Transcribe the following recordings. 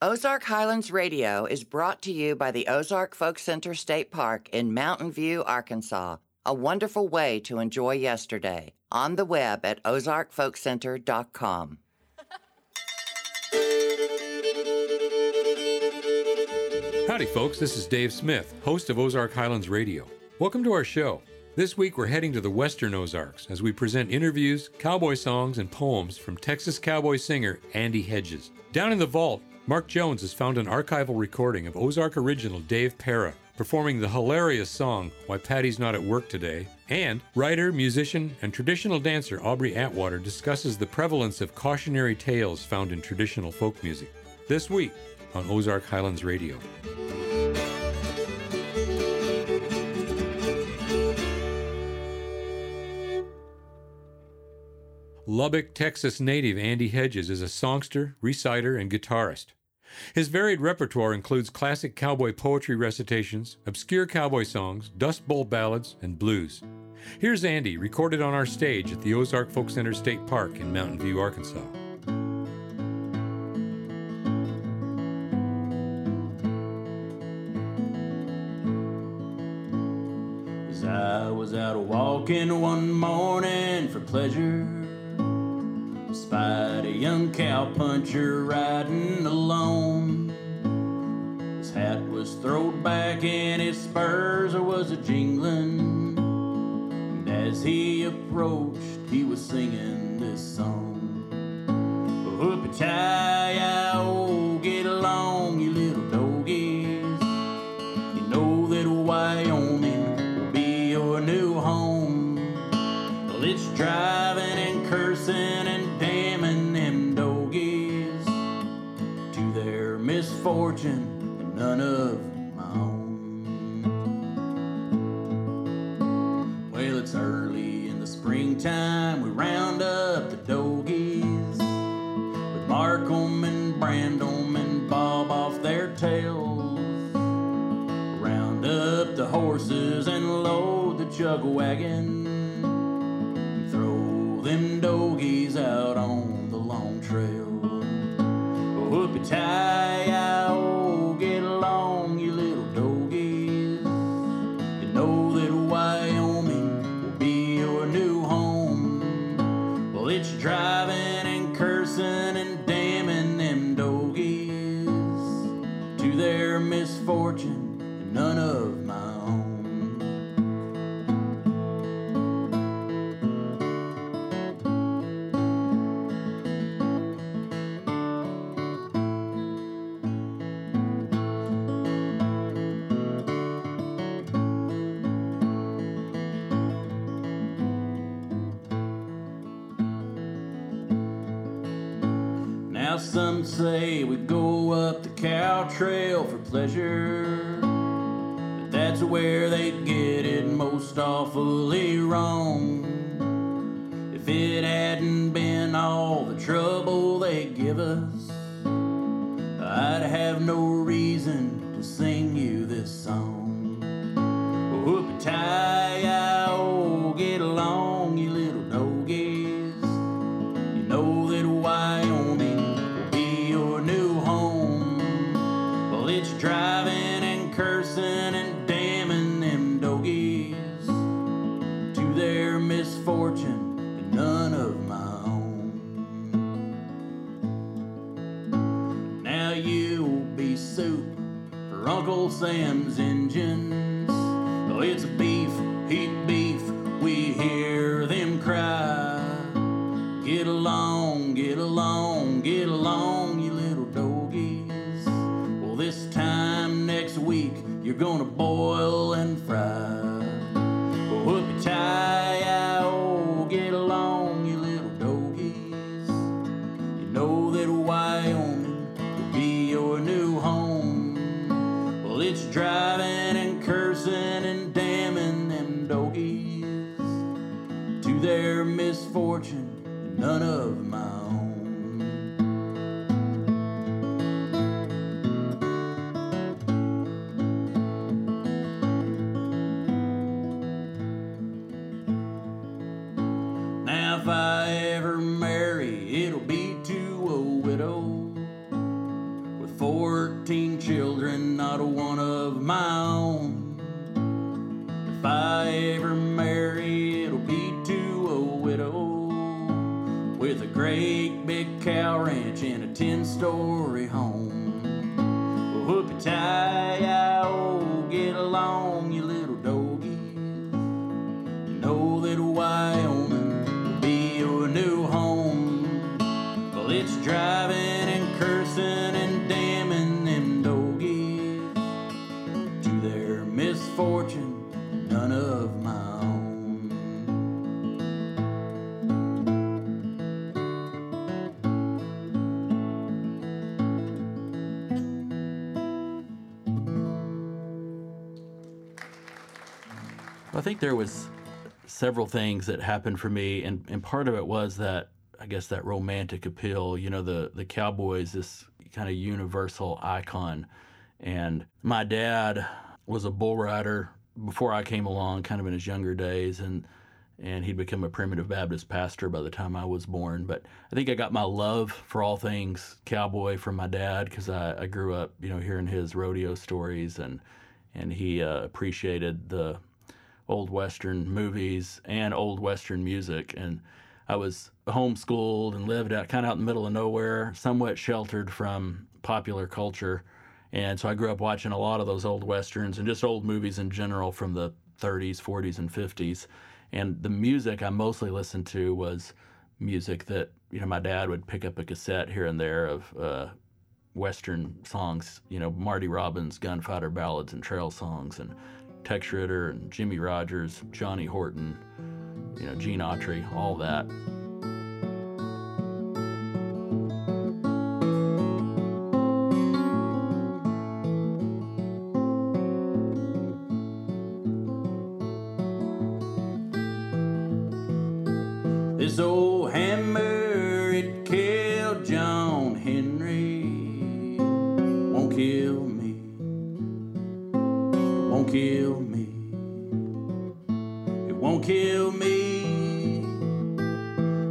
Ozark Highlands Radio is brought to you by the Ozark Folk Center State Park in Mountain View, Arkansas, a wonderful way to enjoy yesterday. On the web at ozarkfolkcenter.com. Howdy, folks. This is Dave Smith, host of Ozark Highlands Radio. Welcome to our show. This week, we're heading to the Western Ozarks as we present interviews, cowboy songs, and poems from Texas cowboy singer Andy Hedges. Down in the vault, Mark Jones has found an archival recording of Ozark original Dave Para performing the hilarious song Why Paddy's Not at Work Today, and writer, musician, and traditional dancer Aubrey Atwater discusses the prevalence of cautionary tales found in traditional folk music. This week on Ozark Highlands Radio. Lubbock, Texas native Andy Hedges is a songster, reciter, and guitarist. His varied repertoire includes classic cowboy poetry recitations, obscure cowboy songs, Dust Bowl ballads, and blues. Here's Andy, recorded on our stage at the Ozark Folk Center State Park in Mountain View, Arkansas. As I was out walking one morning for pleasure Spied a young cowpuncher riding alone. His hat was thrown back and his spurs was a jingling. And as he approached, he was singing this song. Whoopie tie, oh, get along, you little doggies. You know that Wyoming will be your new home. Well, it's misfortune and none of misfortune, none of my. I think there was several things that happened for me, and, and part of it was that I guess that romantic appeal. You know, the the Cowboys, this kind of universal icon, and my dad was a bull rider before I came along, kind of in his younger days, and and he'd become a primitive Baptist pastor by the time I was born. But I think I got my love for all things cowboy from my dad because I, I grew up, you know, hearing his rodeo stories, and and he uh, appreciated the old western movies and old western music and i was homeschooled and lived out kind of out in the middle of nowhere somewhat sheltered from popular culture and so i grew up watching a lot of those old westerns and just old movies in general from the 30s 40s and 50s and the music i mostly listened to was music that you know my dad would pick up a cassette here and there of uh, western songs you know marty robbins gunfighter ballads and trail songs and Tex Ritter and Jimmie Rodgers, Johnny Horton, you know, Gene Autry, all that.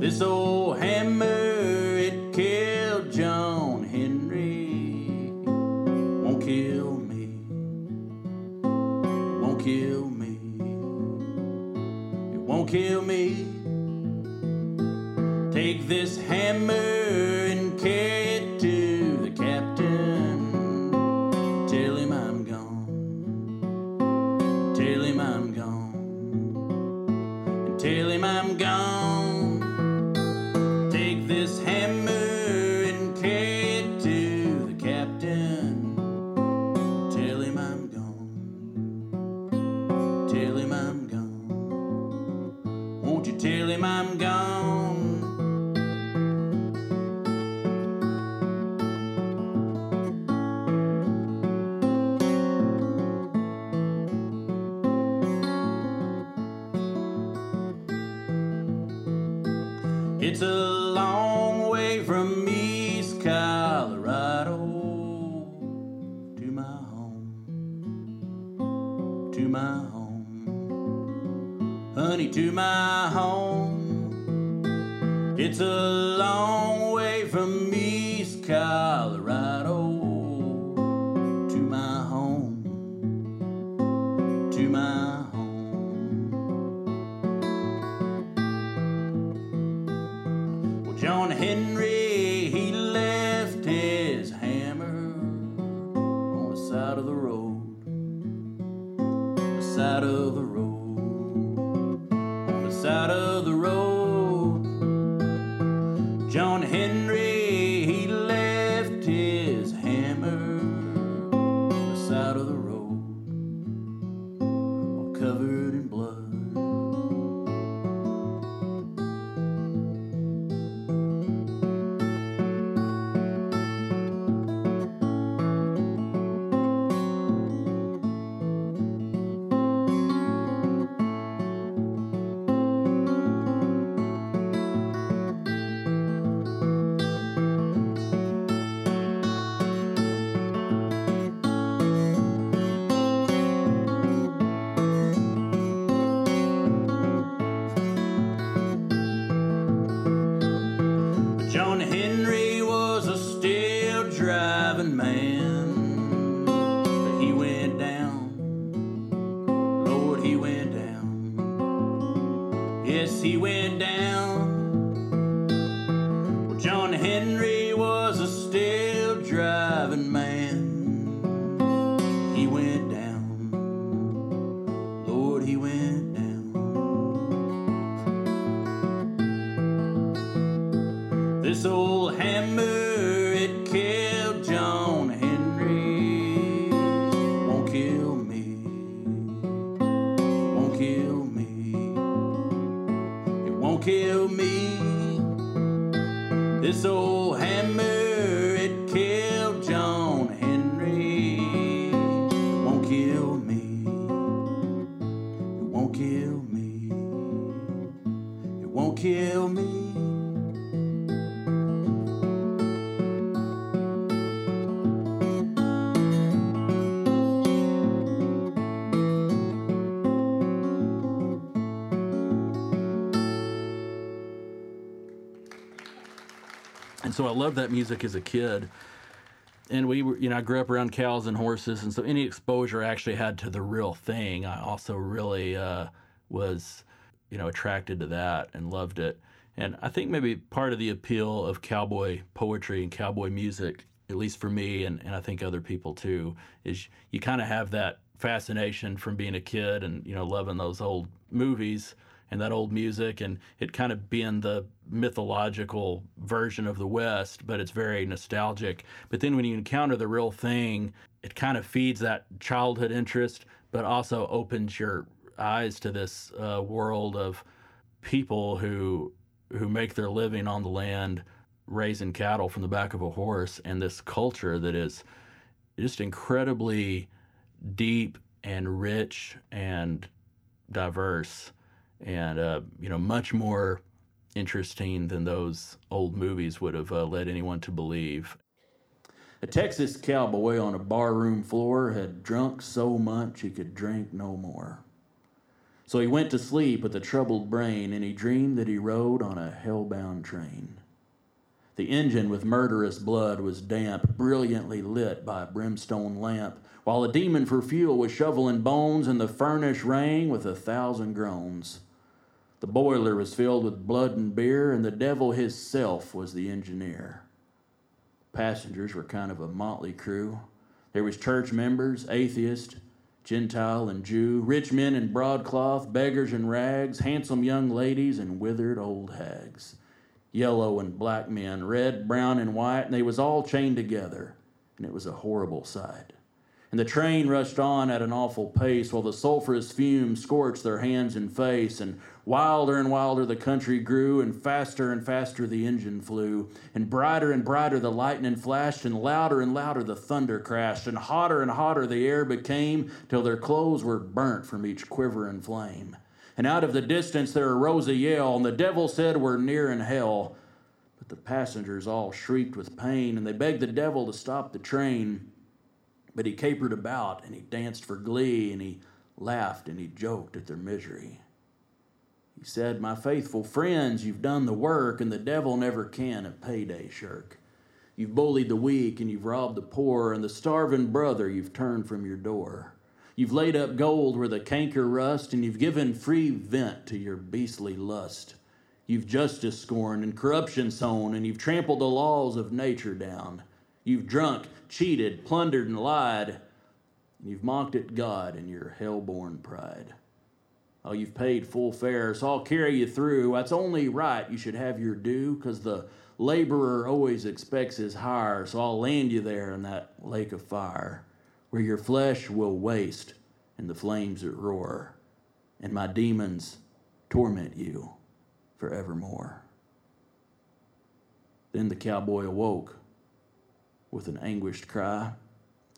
This old hammer, it killed John Henry. Won't kill me. Won't kill me. It won't kill me. Take this hammer And so I loved that music as a kid. And we were, you know, I grew up around cows and horses, and so any exposure I actually had to the real thing, I also really uh, was, you know, attracted to that and loved it. And I think maybe part of the appeal of cowboy poetry and cowboy music, at least for me, and, and I think other people too, is you kind of have that fascination from being a kid and, you know, loving those old movies and that old music and it kind of being the mythological version of the West, but it's very nostalgic. But then when you encounter the real thing, it kind of feeds that childhood interest, but also opens your eyes to this uh, world of people who who make their living on the land raising cattle from the back of a horse and this culture that is just incredibly deep and rich and diverse and uh, you know much more interesting than those old movies would have uh, led anyone to believe. A Texas cowboy on a barroom floor had drunk so much he could drink no more. So he went to sleep with a troubled brain, and he dreamed that he rode on a hellbound train. The engine with murderous blood was damp, brilliantly lit by a brimstone lamp, while a demon for fuel was shoveling bones, and the furnace rang with a thousand groans. The boiler was filled with blood and beer, and the devil hisself was the engineer. Passengers were kind of a motley crew. There was church members, atheist, Gentile and Jew, rich men in broadcloth, beggars in rags, handsome young ladies, and withered old hags. Yellow and black men, red, brown, and white, and they was all chained together, and it was a horrible sight. And the train rushed on at an awful pace while the sulphurous fumes scorched their hands and face, and wilder and wilder the country grew, and faster and faster the engine flew, and brighter and brighter the lightning flashed, and louder and louder the thunder crashed, and hotter and hotter the air became, till their clothes were burnt from each quivering flame. And out of the distance there arose a yell, and the devil said, We're near in hell. But the passengers all shrieked with pain, and they begged the devil to stop the train. But he capered about and he danced for glee and he laughed and he joked at their misery. He said, My faithful friends, you've done the work, and the devil never can at payday shirk. You've bullied the weak and you've robbed the poor, and the starving brother you've turned from your door. You've laid up gold where the canker rust, and you've given free vent to your beastly lust. You've justice scorned and corruption sown, and you've trampled the laws of nature down. You've drunk, cheated, plundered, and lied. And you've mocked at God in your hell-born pride. Oh, you've paid full fare, so I'll carry you through. That's only right. You should have your due, because the laborer always expects his hire, so I'll land you there in that lake of fire, where your flesh will waste in the flames that roar, and my demons torment you forevermore. Then the cowboy awoke with an anguished cry,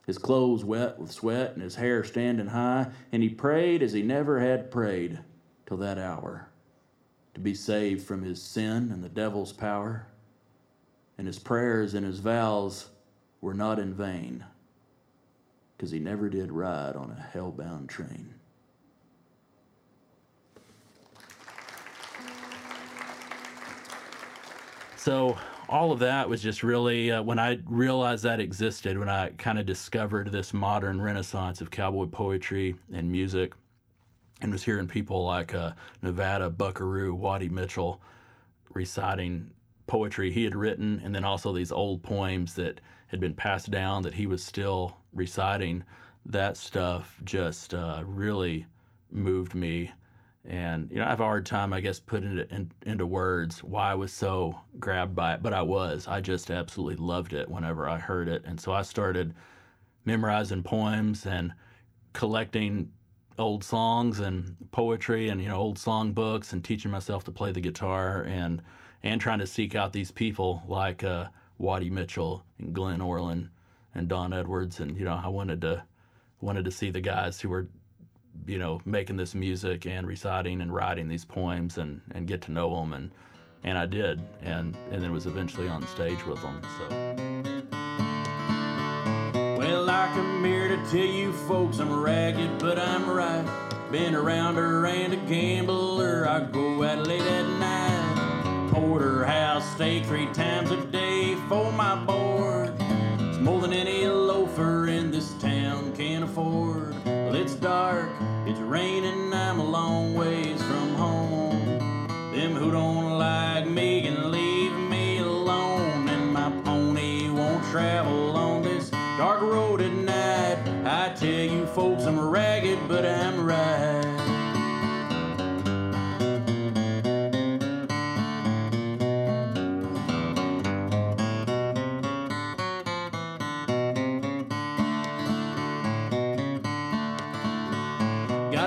his clothes wet with sweat and his hair standing high, and he prayed as he never had prayed till that hour to be saved from his sin and the devil's power. And his prayers and his vows were not in vain, because he never did ride on a hell-bound train. So all of that was just really uh, when I realized that existed, when I kind of discovered this modern renaissance of cowboy poetry and music, and was hearing people like uh, Nevada Buckaroo, Waddie Mitchell reciting poetry he had written, and then also these old poems that had been passed down that he was still reciting. That stuff just uh, really moved me and you know, I have a hard time, I guess, putting it in, into words why I was so grabbed by it, but I was. I just absolutely loved it whenever I heard it, and so I started memorizing poems and collecting old songs and poetry and you know old song books and teaching myself to play the guitar and and trying to seek out these people like uh, Waddie Mitchell and Glenn Ohrlin and Don Edwards, and you know, I wanted to wanted to see the guys who were, you know, making this music and reciting and writing these poems and and get to know them, and and I did, and and then was eventually on stage with them. So. Well, I come here to tell you folks I'm ragged, but I'm right. Been around her and a gambler. I go out late at night. Porterhouse steak three times a day for my board. It's more than any loafer in this town can afford. Well, it's dark, raining, I'm a long ways from home. Them who don't like me can leave me alone, and my pony won't travel on this dark road at night. I tell you folks I'm ragged, but I'm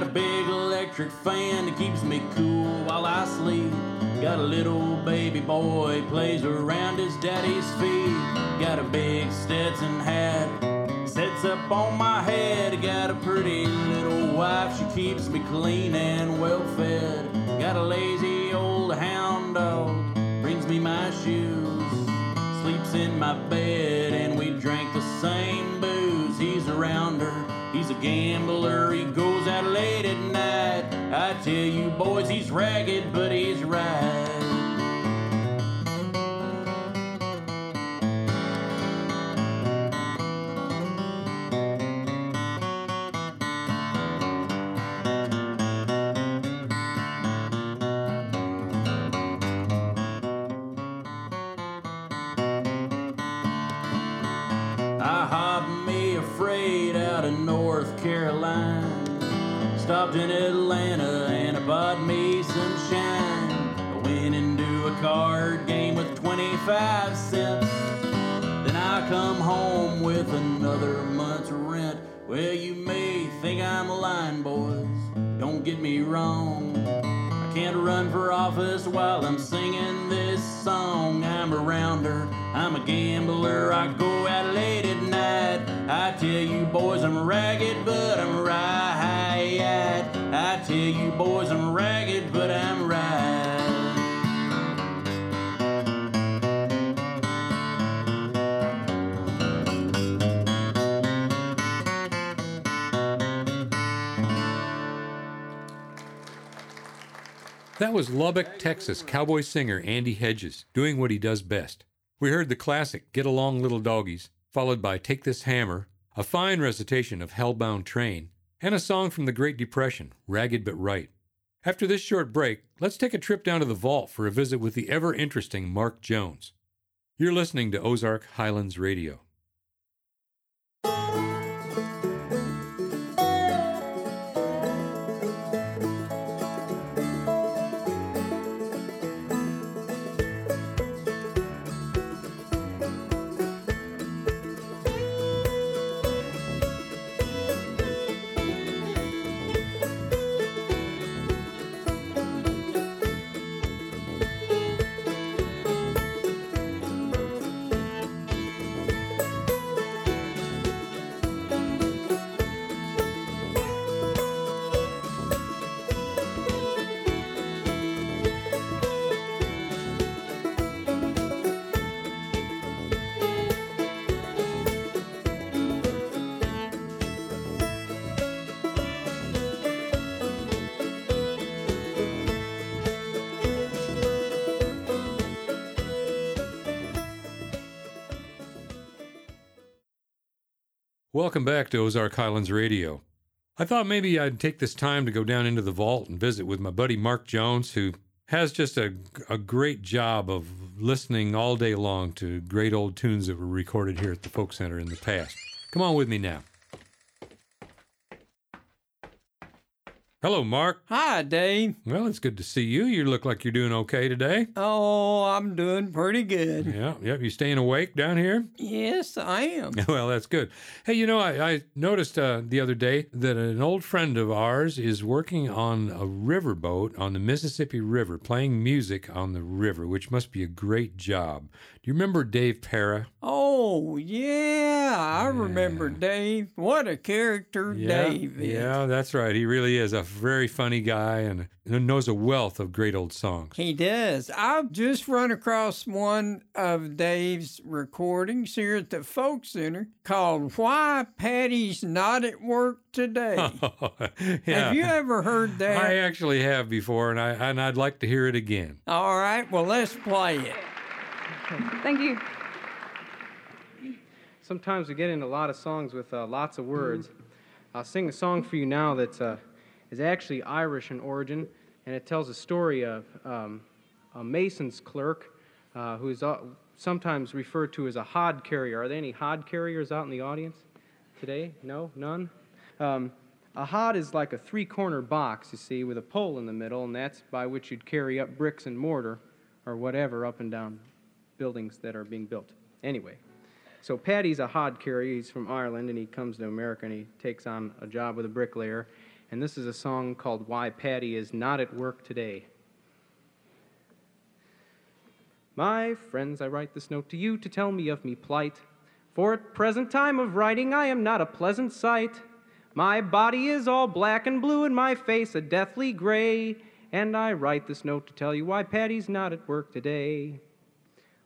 Got a big electric fan that keeps me cool while I sleep. Got a little baby boy plays around his daddy's feet. Got a big Stetson hat sets up on my head. Got a pretty little wife, she keeps me clean and well fed. Got a lazy old hound dog, brings me my shoes. Sleeps in my bed and we drink the same booze. He's around her, a gambler, he goes out late at night. I tell you boys, he's ragged, but he's right. That was Lubbock, Texas cowboy singer Andy Hedges doing what he does best. We heard the classic Get Along Little Doggies, followed by Take This Hammer, a fine recitation of Hellbound Train, and a song from the Great Depression, Ragged But Right. After this short break, let's take a trip down to the vault for a visit with the ever interesting Mark Jones. You're listening to Ozark Highlands Radio. Welcome back to Ozark Highlands Radio. I thought maybe I'd take this time to go down into the vault and visit with my buddy Mark Jones, who has just a, a great job of listening all day long to great old tunes that were recorded here at the Folk Center in the past. Come on with me now. Hello, Mark. Hi, Dave. Well, it's good to see you. You look like you're doing okay today. Oh, I'm doing pretty good. Yeah, yep. You staying awake down here? Yes, I am. Well, that's good. Hey, you know, I, I noticed uh, the other day that an old friend of ours is working on a riverboat on the Mississippi River, playing music on the river, which must be a great job. Do you remember Dave Para? Oh, yeah, I remember Dave. What a character Yeah, Dave is. yeah, that's right. He really is a very funny guy and knows a wealth of great old songs. He does. I've just run across one of Dave's recordings here at the Folk Center called Why Paddy's Not at Work Today. yeah. Have you ever heard that? I actually have before, and I and I'd like to hear it again. All right, well, let's play it. Thank you. Sometimes we get into a lot of songs with uh, lots of words. I'll sing a song for you now that uh, is actually Irish in origin, and it tells a story of um, a mason's clerk uh, who is uh, sometimes referred to as a hod carrier. Are there any hod carriers out in the audience today? No? None? Um, a hod is like a three corner box, you see, with a pole in the middle, and that's by which you'd carry up bricks and mortar or whatever up and down buildings that are being built. Anyway, so Paddy's a hod carrier. He's from Ireland, and he comes to America and he takes on a job with a bricklayer. And this is a song called "Why Paddy Is Not at Work Today." My friends, I write this note to you to tell me of me plight. For at present time of writing, I am not a pleasant sight. My body is all black and blue, and my face a deathly gray. And I write this note to tell you why Paddy's not at work today.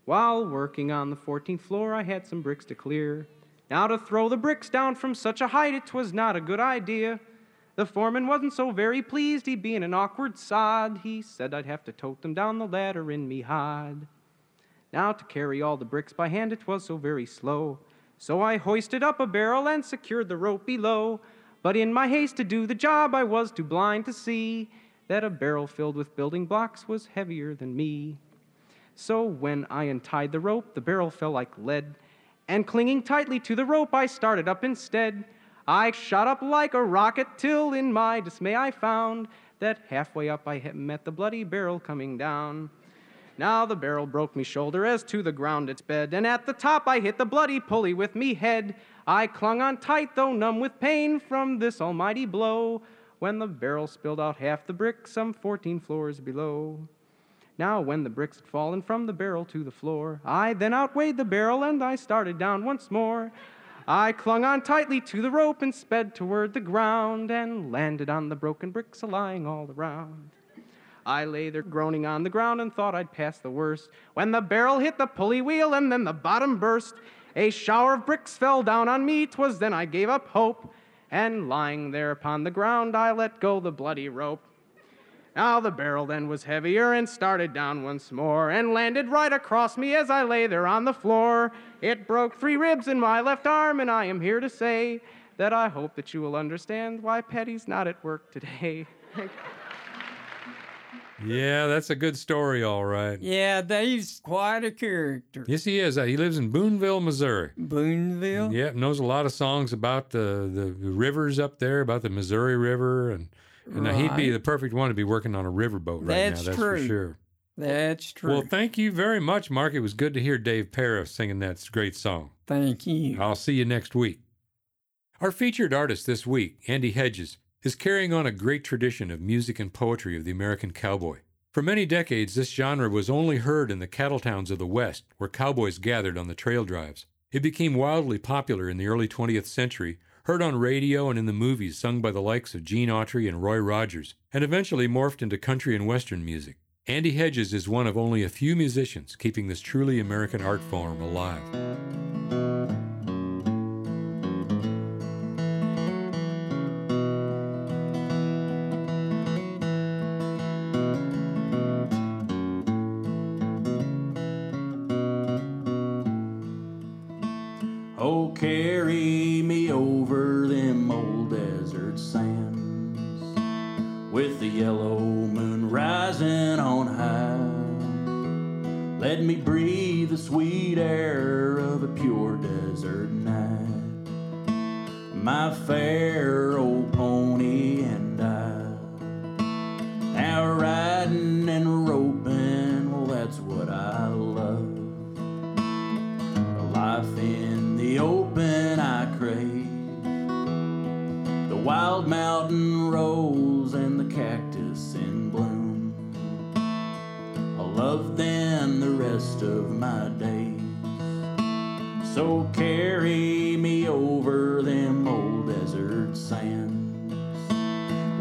While working on the 14th floor, I had some bricks to clear. Now, to throw the bricks down from such a height, it was not a good idea. The foreman wasn't so very pleased, he being an awkward sod. He said I'd have to tote them down the ladder in me hod. Now, to carry all the bricks by hand, it was so very slow. So I hoisted up a barrel and secured the rope below. But in my haste to do the job, I was too blind to see that a barrel filled with building blocks was heavier than me. So when I untied the rope, the barrel fell like lead, and clinging tightly to the rope, I started up instead. I shot up like a rocket till in my dismay I found that halfway up I met the bloody barrel coming down. Now the barrel broke me shoulder as to the ground it sped, and at the top I hit the bloody pulley with me head. I clung on tight, though numb with pain from this almighty blow, when the barrel spilled out half the brick some fourteen floors below. Now, when the bricks had fallen from the barrel to the floor, I then outweighed the barrel and I started down once more. I clung on tightly to the rope and sped toward the ground and landed on the broken bricks a lying all around. I lay there groaning on the ground and thought I'd passed the worst when the barrel hit the pulley wheel and then the bottom burst. A shower of bricks fell down on me, 'twas then I gave up hope, and lying there upon the ground I let go the bloody rope. Now the barrel then was heavier and started down once more and landed right across me as I lay there on the floor. It broke three ribs in my left arm, and I am here to say that I hope that you will understand why Paddy's not at work today. Yeah, that's a good story, all right. Yeah, he's quite a character. Yes, he is. Uh, he lives in Boonville, Missouri. Boonville? Yeah, knows a lot of songs about the, the, the rivers up there, about the Missouri River, and, and he'd be the perfect one to be working on a riverboat right That's now. That's true. for sure. That's true. Well, thank you very much, Mark. It was good to hear Dave Para singing that great song. Thank you. I'll see you next week. Our featured artist this week, Andy Hedges, is carrying on a great tradition of music and poetry of the American cowboy. For many decades, this genre was only heard in the cattle towns of the West, where cowboys gathered on the trail drives. It became wildly popular in the early 20th century, heard on radio and in the movies sung by the likes of Gene Autry and Roy Rogers, and eventually morphed into country and western music. Andy Hedges is one of only a few musicians keeping this truly American art form alive.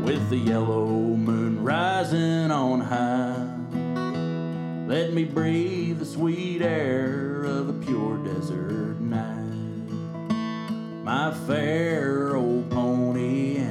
With the yellow moon rising on high. Let me breathe the sweet air of a pure desert night. My fair old pony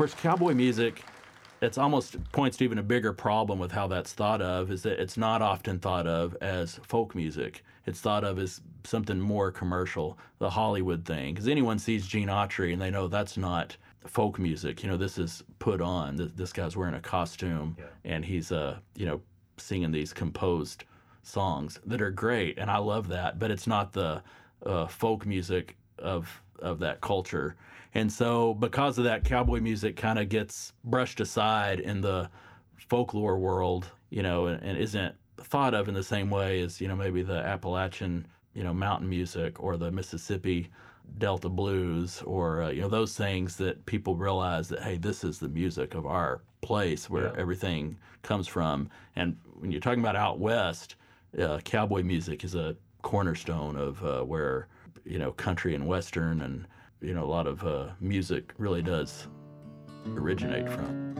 course, cowboy music, it's almost points to even a bigger problem with how that's thought of is that it's not often thought of as folk music. It's thought of as something more commercial, the Hollywood thing. Because anyone sees Gene Autry and they know that's not folk music. You know, this is put on. This, this guy's wearing a costume and he's, uh, you know, singing these composed songs that are great, and I love that. But it's not the uh, folk music of of that culture. And so, because of that, cowboy music kind of gets brushed aside in the folklore world, you know, and, and isn't thought of in the same way as, you know, maybe the Appalachian, you know, mountain music or the Mississippi Delta blues or, uh, you know, those things that people realize that, hey, this is the music of our place where everything comes from. And when you're talking about out west, uh, cowboy music is a cornerstone of uh, where, you know, country and western and, you know, a lot of uh, music really does originate from.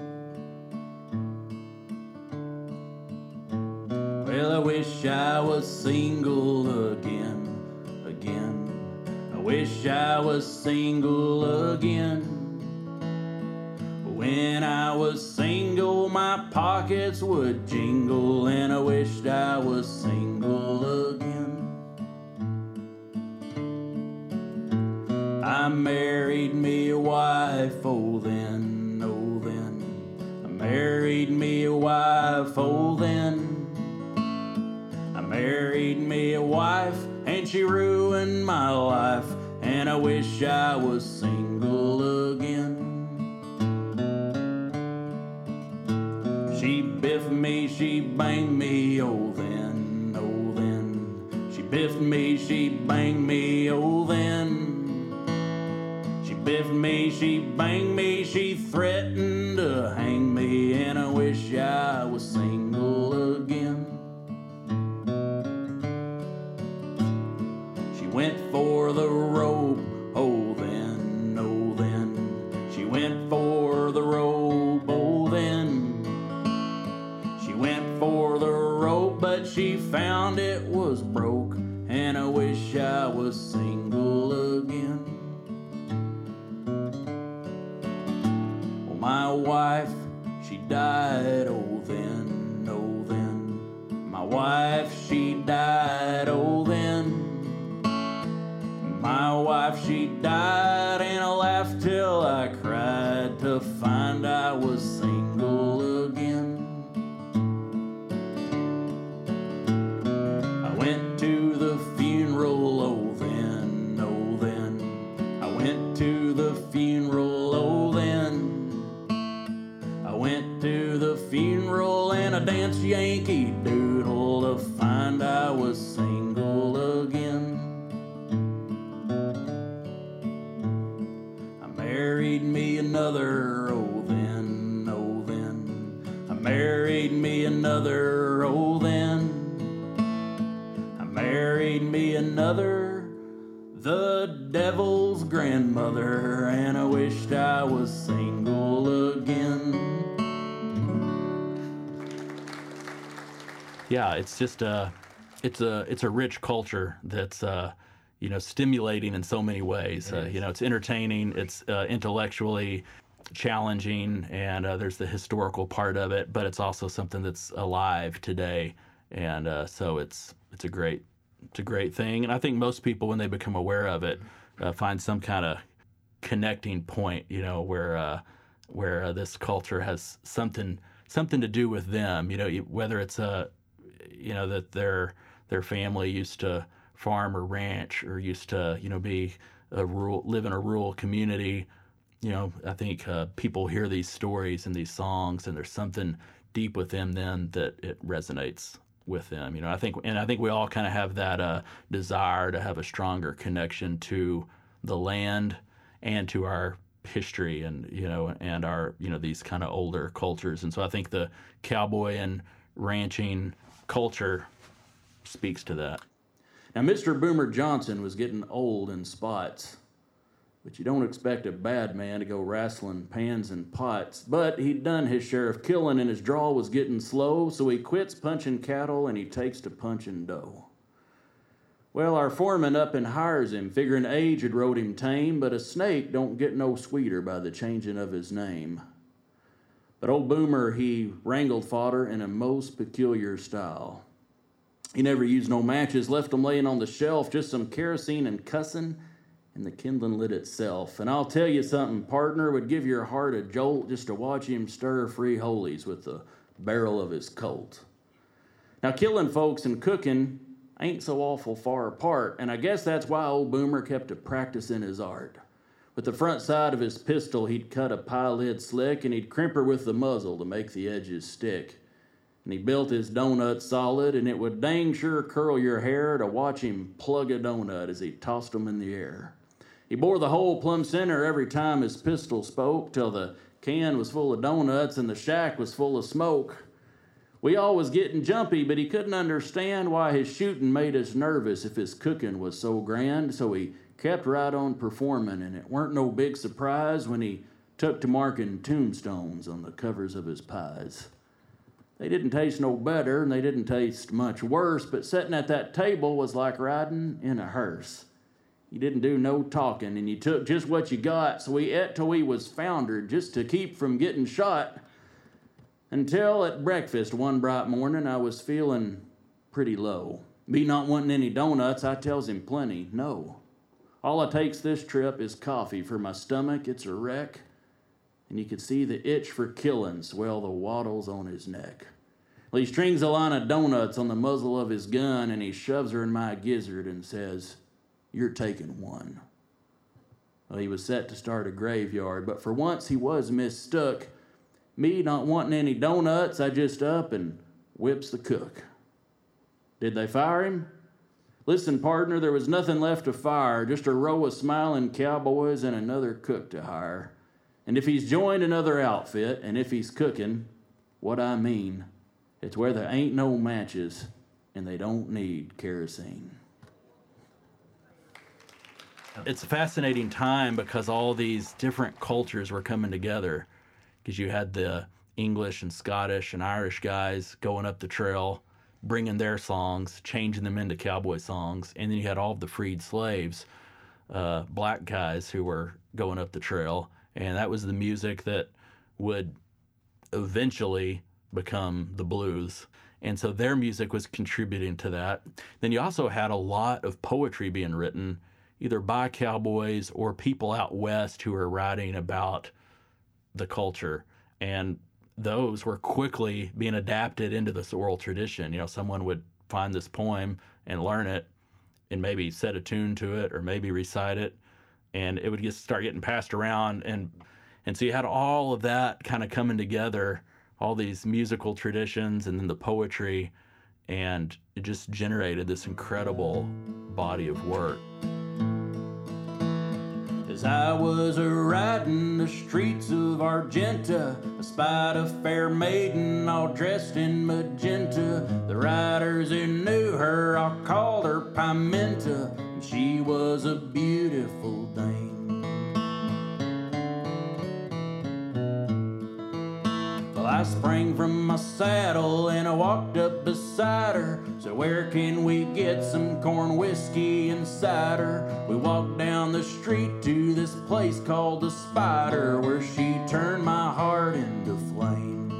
Well, I wish I was single again, again. I wish I was single again. When I was single, my pockets would jingle, and I wished I was single again. Married me a wife, oh then, oh then. I married me a wife, oh then. I married me a wife, and she ruined my life, and I wish I was single again. She biffed me, she banged me, oh then, oh then. She biffed me, she banged me, oh. Biffed me, she banged me, she threatened it's just a, it's a, it's a rich culture that's, uh, you know, stimulating in so many ways. Uh, you know, it's entertaining, it's uh, intellectually challenging, and uh, there's the historical part of it, but it's also something that's alive today, and uh, so it's it's a great it's a great thing, and I think most people when they become aware of it uh, find some kind of connecting point, you know, where uh, where uh, this culture has something something to do with them, you know, whether it's a you know that their their family used to farm or ranch or used to you know be a rural live in a rural community. You know i think uh, people hear these stories and these songs and there's something deep within them that it resonates with them you know. I think and i think we all kind of have that uh, desire to have a stronger connection to the land and to our history and you know and our you know these kind of older cultures. And so i think the cowboy and ranching culture speaks to that now, Mr. Boomer Johnson was getting old in spots, but you don't expect a bad man to go wrestling pans and pots. But he'd done his share of killing, and his draw was getting slow, so he quits punching cattle and he takes to punching dough. Well, our foreman up and hires him, figuring age had rode him tame, but a snake don't get no sweeter by the changing of his name. But old Boomer, he wrangled fodder in a most peculiar style. He never used no matches, left them laying on the shelf, just some kerosene and cussing and the kindling lit itself. And I'll tell you something, partner, would give your heart a jolt just to watch him stir frijoles with the barrel of his Colt. Now, killing folks and cooking ain't so awful far apart, and I guess that's why old Boomer kept a practicing his art. With the front side of his pistol, he'd cut a pie lid slick, and he'd crimp her with the muzzle to make the edges stick and he built his donut solid, and it would dang sure curl your hair to watch him plug a donut as he tossed 'em in the air. He bore the hole plumb center every time his pistol spoke, till the can was full of donuts and the shack was full of smoke. We all was getting jumpy, but he couldn't understand why his shooting made us nervous if his cooking was so grand, so he kept right on performing, and it weren't no big surprise when he took to marking tombstones on the covers of his pies. They didn't taste no better and they didn't taste much worse, but sitting at that table was like riding in a hearse. You didn't do no talking and you took just what you got, so we ate till we was foundered just to keep from getting shot. Until at breakfast one bright morning I was feeling pretty low. Me not wanting any donuts, I tells him plenty, no. All I takes this trip is coffee for my stomach, it's a wreck and you could see the itch for killing swell the wattles on his neck. He strings a line of donuts on the muzzle of his gun and he shoves her in my gizzard and says, You're taking one. Well, he was set to start a graveyard, but for once he was mistook. Me not wanting any donuts, I just up and whips the cook. Did they fire him? Listen, partner, there was nothing left to fire, just a row of smiling cowboys and another cook to hire. And if he's joined another outfit, and if he's cooking, what I mean, it's where there ain't no matches and they don't need kerosene. It's a fascinating time because all these different cultures were coming together. Because you had the English and Scottish and Irish guys going up the trail, bringing their songs, changing them into cowboy songs, and then you had all of the freed slaves, uh, black guys who were going up the trail and that was the music that would eventually become the blues. And so their music was contributing to that. Then you also had a lot of poetry being written, either by cowboys or people out west who were writing about the culture. And those were quickly being adapted into this oral tradition. You know, someone would find this poem and learn it and maybe set a tune to it or maybe recite it and it would just start getting passed around and and so you had all of that kind of coming together all these musical traditions and then the poetry and it just generated this incredible body of work As I was a riding the streets of Argenta, I spied a fair maiden all dressed in magenta. The riders who knew her all called her Pimenta, and she was a beautiful dame. I sprang from my saddle and I walked up beside her. So, where can we get some corn whiskey and cider? We walked down the street to this place called the Spider, where she turned my heart into flame.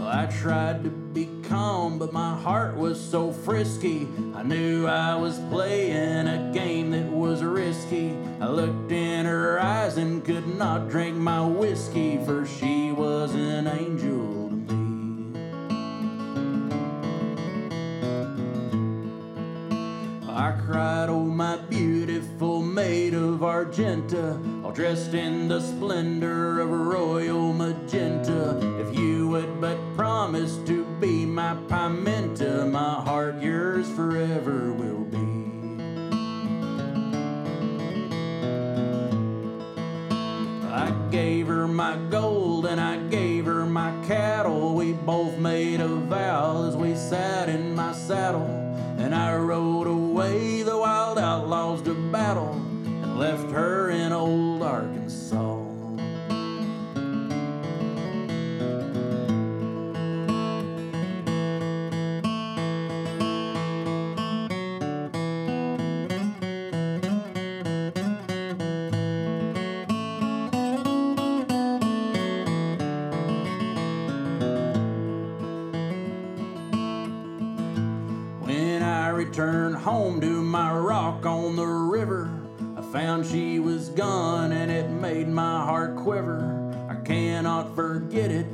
I tried to be calm, but my heart was so frisky. I knew I was playing a game that was risky. I looked in her eyes and could not drink my whiskey, for she was an angel to me. I cried, Oh, my beautiful maid of Argenta, all dressed in the splendor of royal magenta. If you would but promise to be my pimenta, my heart yours forever will be. I gave her my gold and I gave her my cattle. We both made a vow as we sat in my saddle. And I rode away the wild outlaws to battle and left her in old Arkansas. She was gone and it made my heart quiver. I cannot forget it,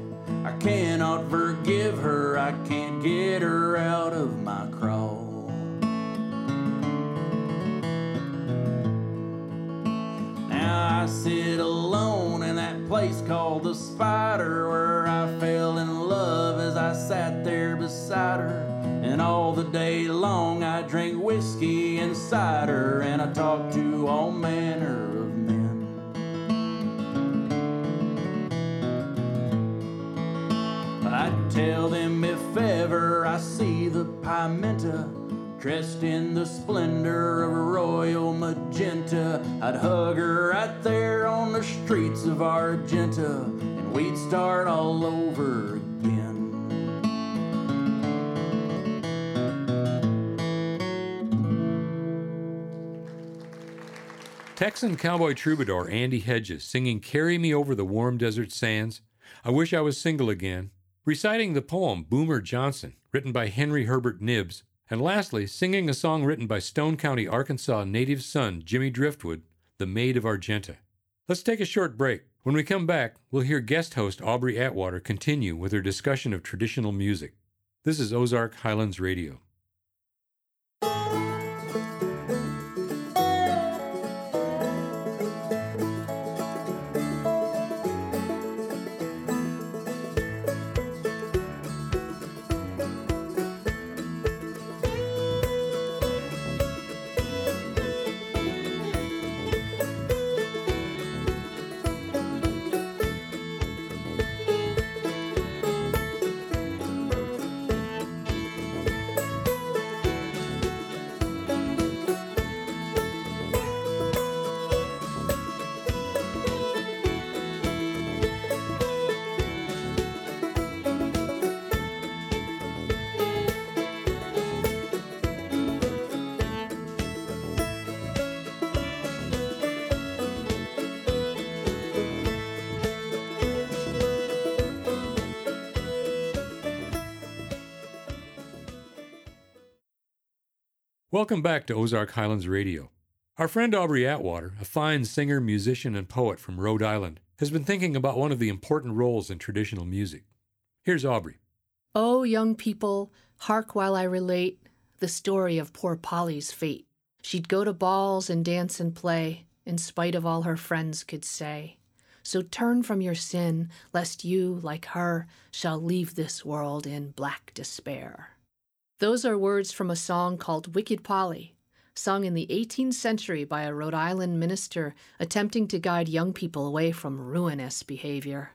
I cannot forgive her, I can't get her out of my crawl. Now I sit alone in that place called the Spider where I fell in love as I sat there beside her. And all the day long I drank whiskey and cider and I talked to Pimenta dressed in the splendor of royal magenta, I'd hug her right there on the streets of Argenta and we'd start all over again. Texan cowboy troubadour Andy Hedges singing Carry Me Over the Warm Desert Sands, I Wish I Was Single Again, reciting the poem Boomer Johnson, written by Henry Herbert Knibbs, and lastly, singing a song written by Stone County, Arkansas native son Jimmy Driftwood, The Maid of Argenta. Let's take a short break. When we come back, we'll hear guest host Aubrey Atwater continue with her discussion of traditional music. This is Ozark Highlands Radio. Welcome back to Ozark Highlands Radio. Our friend Aubrey Atwater, a fine singer, musician, and poet from Rhode Island, has been thinking about one of the important roles in traditional music. Here's Aubrey. Oh, young people, hark while I relate the story of poor Polly's fate. She'd go to balls and dance and play, in spite of all her friends could say. So turn from your sin, lest you, like her, shall leave this world in black despair. Those are words from a song called Wicked Polly, sung in the 18th century by a Rhode Island minister attempting to guide young people away from ruinous behavior.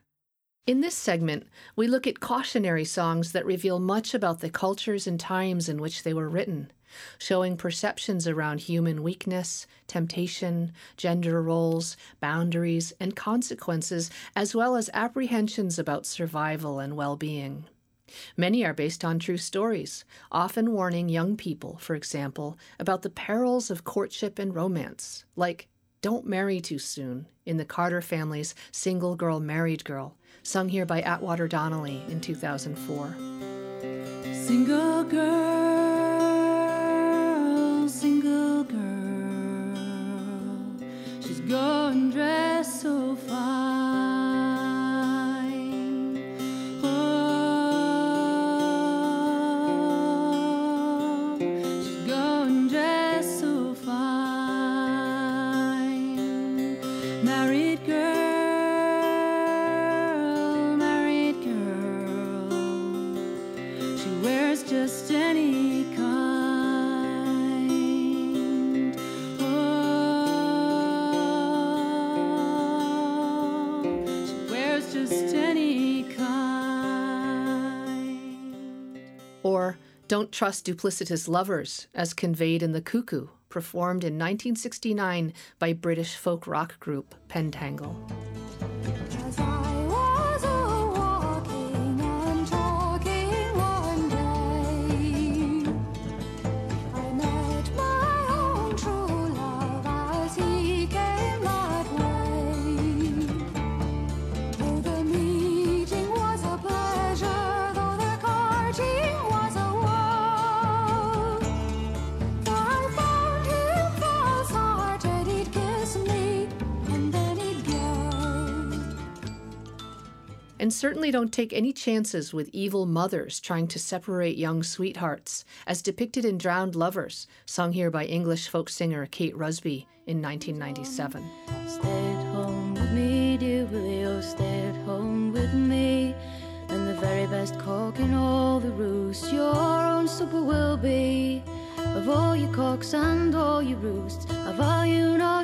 In this segment, we look at cautionary songs that reveal much about the cultures and times in which they were written, showing perceptions around human weakness, temptation, gender roles, boundaries, and consequences, as well as apprehensions about survival and well being. Many are based on true stories, often warning young people, for example, about the perils of courtship and romance, like Don't Marry Too Soon in the Carter family's Single Girl Married Girl, sung here by Atwater Donnelly in 2004. Single girl, single girl, she's going dressed so fine. Don't Trust Duplicitous Lovers, as conveyed in The Cuckoo, performed in 1969 by British folk rock group Pentangle. And certainly don't take any chances with evil mothers trying to separate young sweethearts, as depicted in Drowned Lovers, sung here by English folk singer Kate Rusby in 1997. Stay at home with me, dear Willie, oh, stay at home with me. And the very best cock in all the roost, your own will be. Of all your cocks and all your roosts, I not.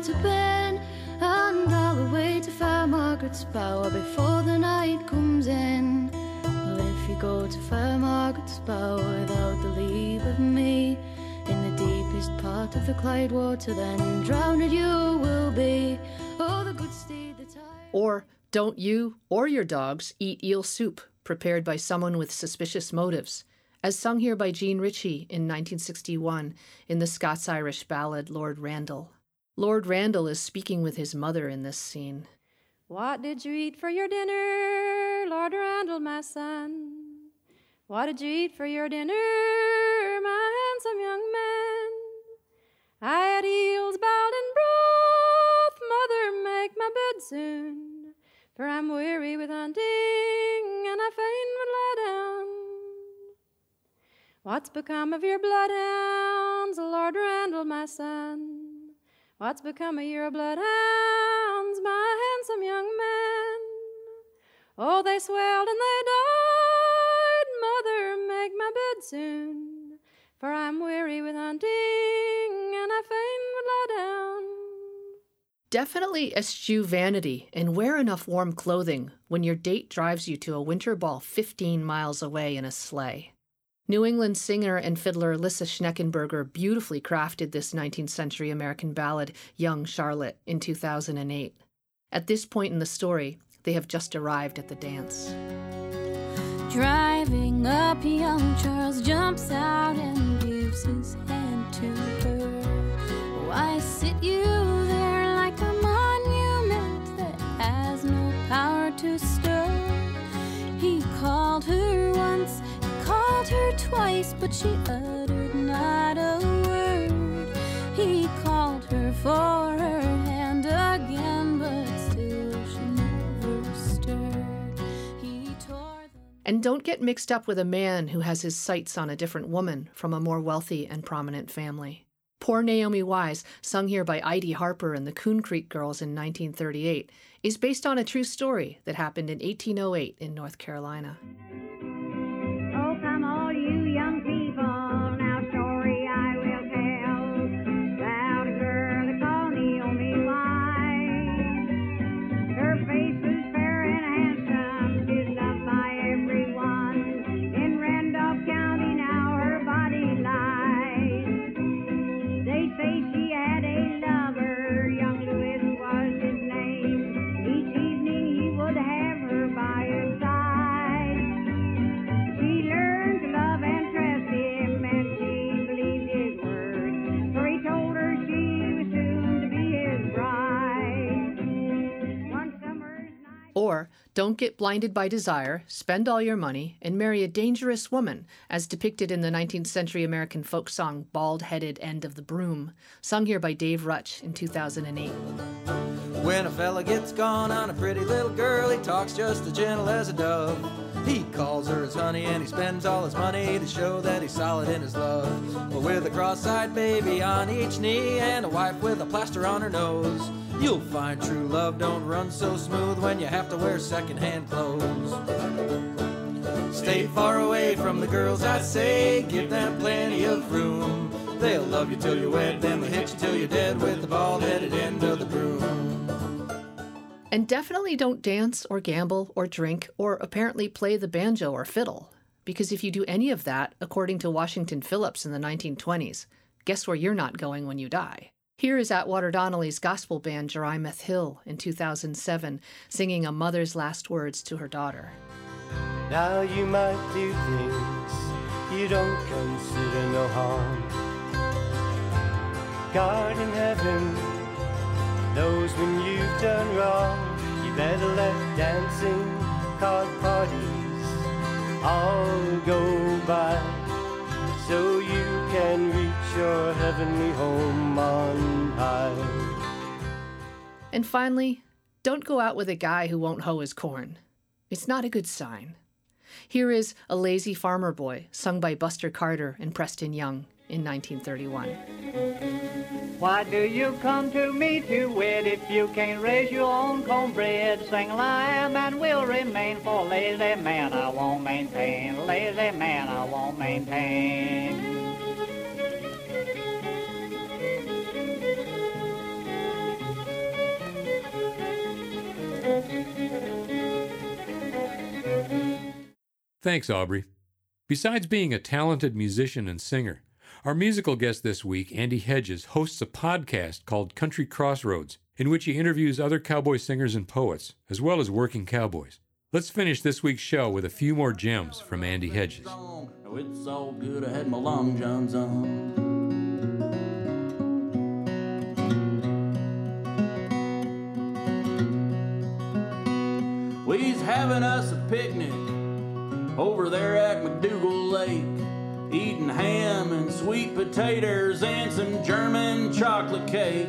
And I'll away to Fair Margaret's Bower before the night comes in. Well, if you go to Fair Margaret's Bower without the leave of me, in the deepest part of the Clyde water, then drowned you will be. Oh, the good steed that I. Or don't you or your dogs eat eel soup prepared by someone with suspicious motives, as sung here by Jean Ritchie in 1961 in the Scots Irish ballad Lord Randall. Lord Randall is speaking with his mother in this scene. What did you eat for your dinner, Lord Randall, my son? What did you eat for your dinner, my handsome young man? I had eels boiled in broth, mother, make my bed soon, for I'm weary with hunting, and I fain would lie down. What's become of your bloodhounds, Lord Randall, my son? What's become of your bloodhounds, my handsome young man? Oh, they swelled and they died. Mother, make my bed soon, for I'm weary with hunting, and I fain would lie down. Definitely eschew vanity and wear enough warm clothing when your date drives you to a winter ball 15 miles away in a sleigh. New England singer and fiddler Lissa Schneckenberger beautifully crafted this 19th century American ballad, Young Charlotte, in 2008. At this point in the story, they have just arrived at the dance. Driving up, young Charles jumps out and gives his hand to her. Why sit you there like a monument that has no power to stir? He called her once, called her twice, but she uttered not a word. He called her for her hand again, but still she never stirred. He tore And don't get mixed up with a man who has his sights on a different woman from a more wealthy and prominent family. Poor Naomi Wise, sung here by Idie Harper and the Coon Creek Girls in 1938, is based on a true story that happened in 1808 in North Carolina. Or don't get blinded by desire, spend all your money, and marry a dangerous woman, as depicted in the 19th century American folk song Bald Headed End of the Broom, sung here by Dave Ruch in 2008. When a fella gets gone on a pretty little girl, he talks just as gentle as a dove. He calls her his honey and he spends all his money to show that he's solid in his love. But with a cross-eyed baby on each knee and a wife with a plaster on her nose, you'll find true love don't run so smooth when you have to wear secondhand clothes. Stay far away from the girls, I say, give them plenty of room. They'll love you till you're wed, then they'll hit you till you're dead with the bald-headed end of the broom. And definitely don't dance or gamble or drink or apparently play the banjo or fiddle. Because if you do any of that, according to Washington Phillips in the 1920s, guess where you're not going when you die? Here is Atwater Donnelly's gospel band Jerimoth Hill in 2007 singing a mother's last words to her daughter. Now you might do things you don't consider no harm. God in heaven knows when you've done wrong. You better let dancing, card parties all go by so you can reach your heavenly home on high. And finally, don't go out with a guy who won't hoe his corn. It's not a good sign. Here is A Lazy Farmer Boy, sung by Buster Carter and Preston Young in 1931. Why do you come to me to wed if you can't raise your own cornbread? Sing lamb and will remain for lazy man I won't maintain. Lazy man I won't maintain. Thanks, Aubrey. Besides being a talented musician and singer, our musical guest this week, Andy Hedges, hosts a podcast called Country Crossroads, in which he interviews other cowboy singers and poets, as well as working cowboys. Let's finish this week's show with a few more gems from Andy Hedges. Oh, it's all good. I had my long johns on. We's having us a picnic over there at McDougal Lake, eating ham and sweet potatoes and some German chocolate cake.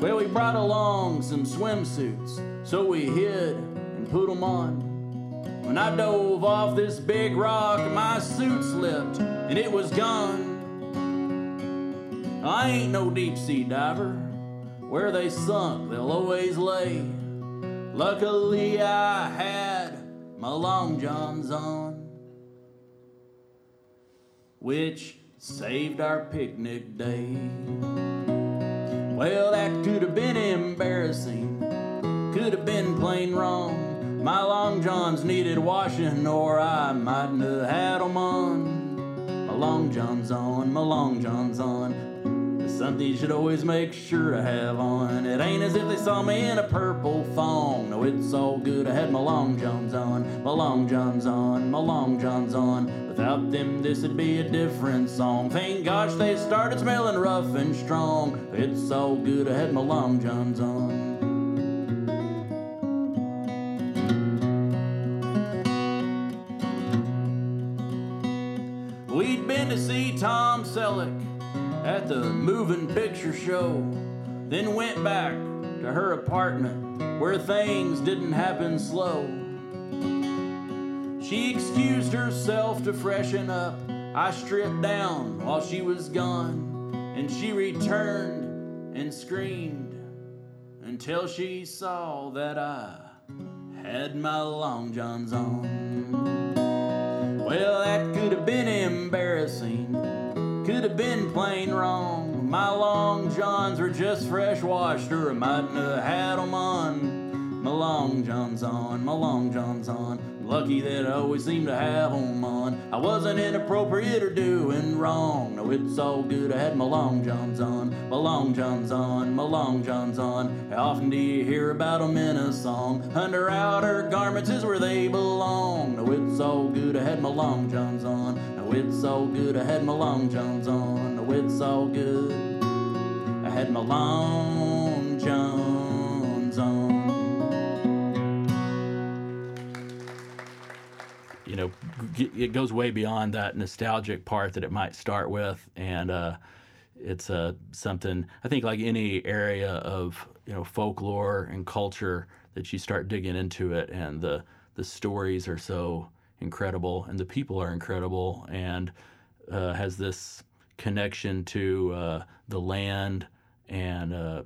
Well, we brought along some swimsuits, so we hid and put 'em on. When I dove off this big rock, my suit slipped and it was gone. I ain't no deep sea diver. Where they sunk, they'll always lay. Luckily, I had my long johns on, which saved our picnic day. Well, that could have been embarrassing, could have been plain wrong. My long johns needed washing, or I mightn't have had 'em on. My long johns on, my long johns on. Something you should always make sure to have on. It ain't as if they saw me in a purple thong. No, it's all good. I had my long johns on, my long johns on, my long johns on. Without them, this'd be a different song. Thank gosh they started smelling rough and strong. It's all good. I had my long johns on. We'd been to see Tom Selleck at the moving picture show, then went back to her apartment where things didn't happen slow. She excused herself to freshen up. I stripped down while she was gone, and she returned and screamed until she saw that I had my long johns on. Well, that could have been embarrassing could have been plain wrong. My long johns were just fresh washed, or I mightn't have had 'em on. My long johns on, my long johns on. Lucky that I always seem to have 'em on. I wasn't inappropriate or doing wrong. No, it's all good. I had my long johns on, my long johns on, my long johns on. How often do you hear about 'em in a song? Under outer garments is where they belong. No, it's all good. I had my long johns on. No, it's all good. I had my long johns on. No, it's all good. I had my long johns on. It goes way beyond that nostalgic part that it might start with, and uh, it's uh, something I think like any area of you know folklore and culture that you start digging into it, and the the stories are so incredible, and the people are incredible, and uh, has this connection to uh, the land and uh,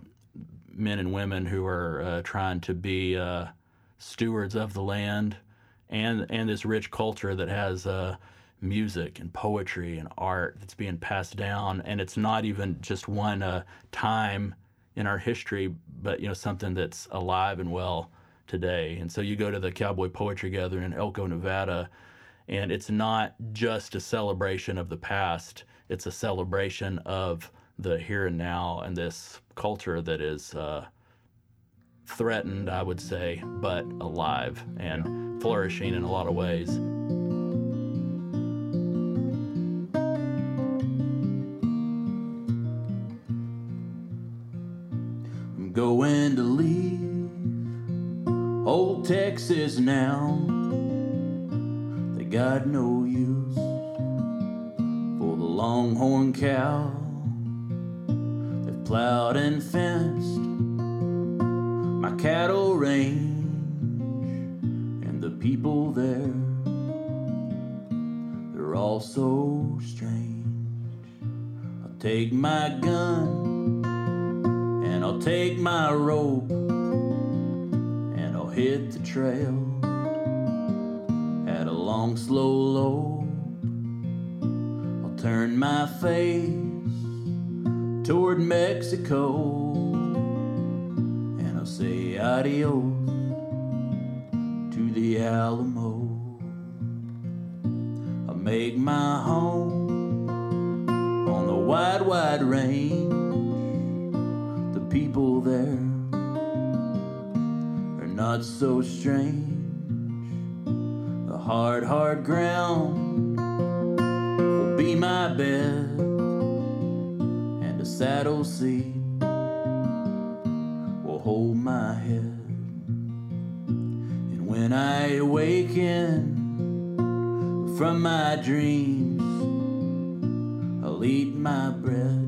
men and women who are uh, trying to be uh, stewards of the land and and this rich culture that has uh, music and poetry and art that's being passed down, and it's not even just one uh, time in our history, but you know something that's alive and well today. And so you go to the Cowboy Poetry Gathering in Elko, Nevada, and it's not just a celebration of the past; it's a celebration of the here and now and this culture that is. Uh, threatened, I would say, but alive and flourishing in a lot of ways. I'm going to leave old Texas now. They got no use for the longhorn cow. They've plowed and fenced take my gun and I'll take my rope and I'll hit the trail at a long, slow lope. I'll turn my face toward Mexico and I'll say adios to the Alamo. I'll make my home The people there are not so strange. The hard, hard ground will be my bed and a saddle seat will hold my head. And when I awaken from my dreams, I'll eat my bread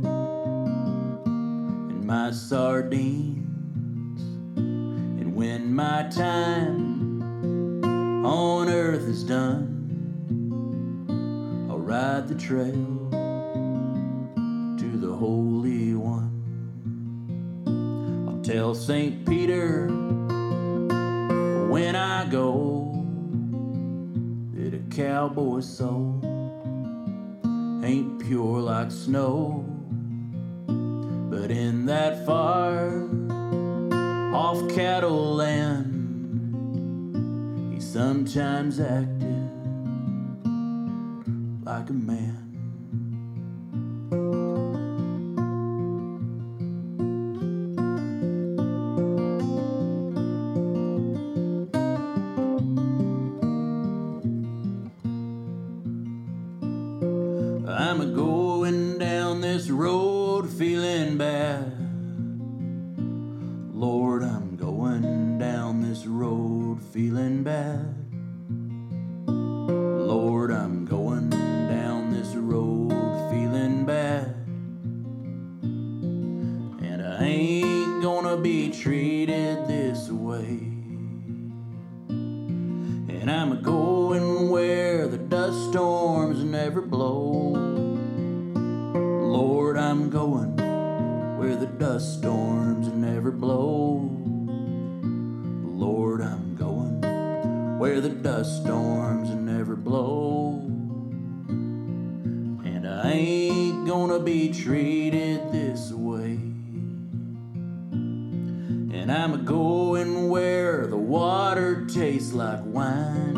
sardines. And when my time on earth is done, I'll ride the trail to the Holy One. I'll tell St. Peter when I go that a cowboy's soul ain't pure like snow. But in that far off cattle land, he sometimes acted like a man. Blow. Lord, I'm going where the dust storms never blow. And I ain't gonna be treated this way. And I'm a going where the water tastes like wine.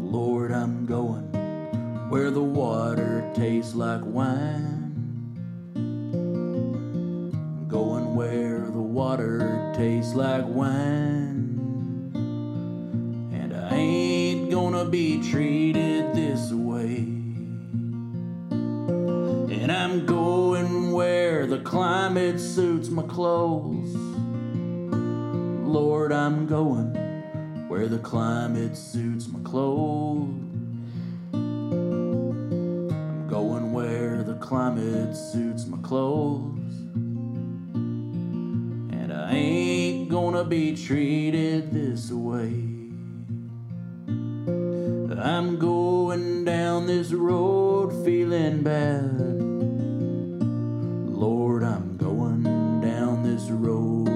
Lord, I'm going where the water tastes like wine. Like wine. And I ain't gonna be treated this way. And I'm going where the climate suits my clothes. Lord, I'm going where the climate suits my clothes. I'm going where the climate suits my clothes. Gonna be treated this way. I'm going down this road feeling bad. Lord, I'm going down this road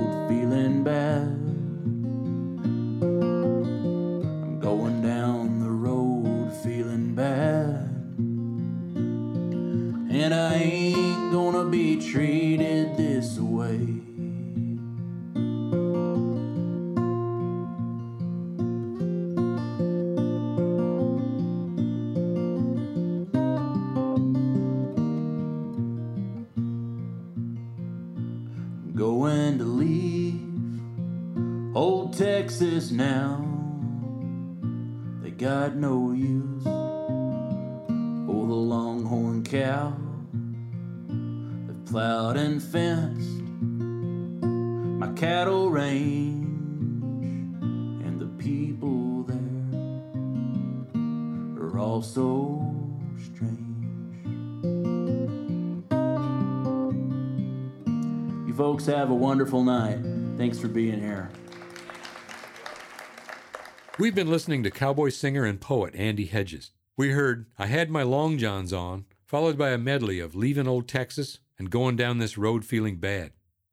Texas now. They got no use for the longhorn cow. They've plowed and fenced my cattle range, and the people there are all so strange. You folks have a wonderful night. Thanks for being here. We've been listening to cowboy singer and poet Andy Hedges. We heard I Had My Long Johns On, followed by a medley of Leaving Old Texas and Going Down This Road Feeling Bad.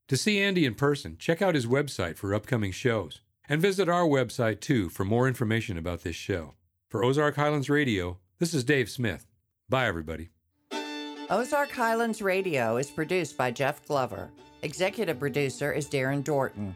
To see Andy in person, check out his website for upcoming shows. And visit our website too for more information about this show. For Ozark Highlands Radio, this is Dave Smith. Bye, everybody. Ozark Highlands Radio is produced by Jeff Glover. Executive producer is Darren Dorton.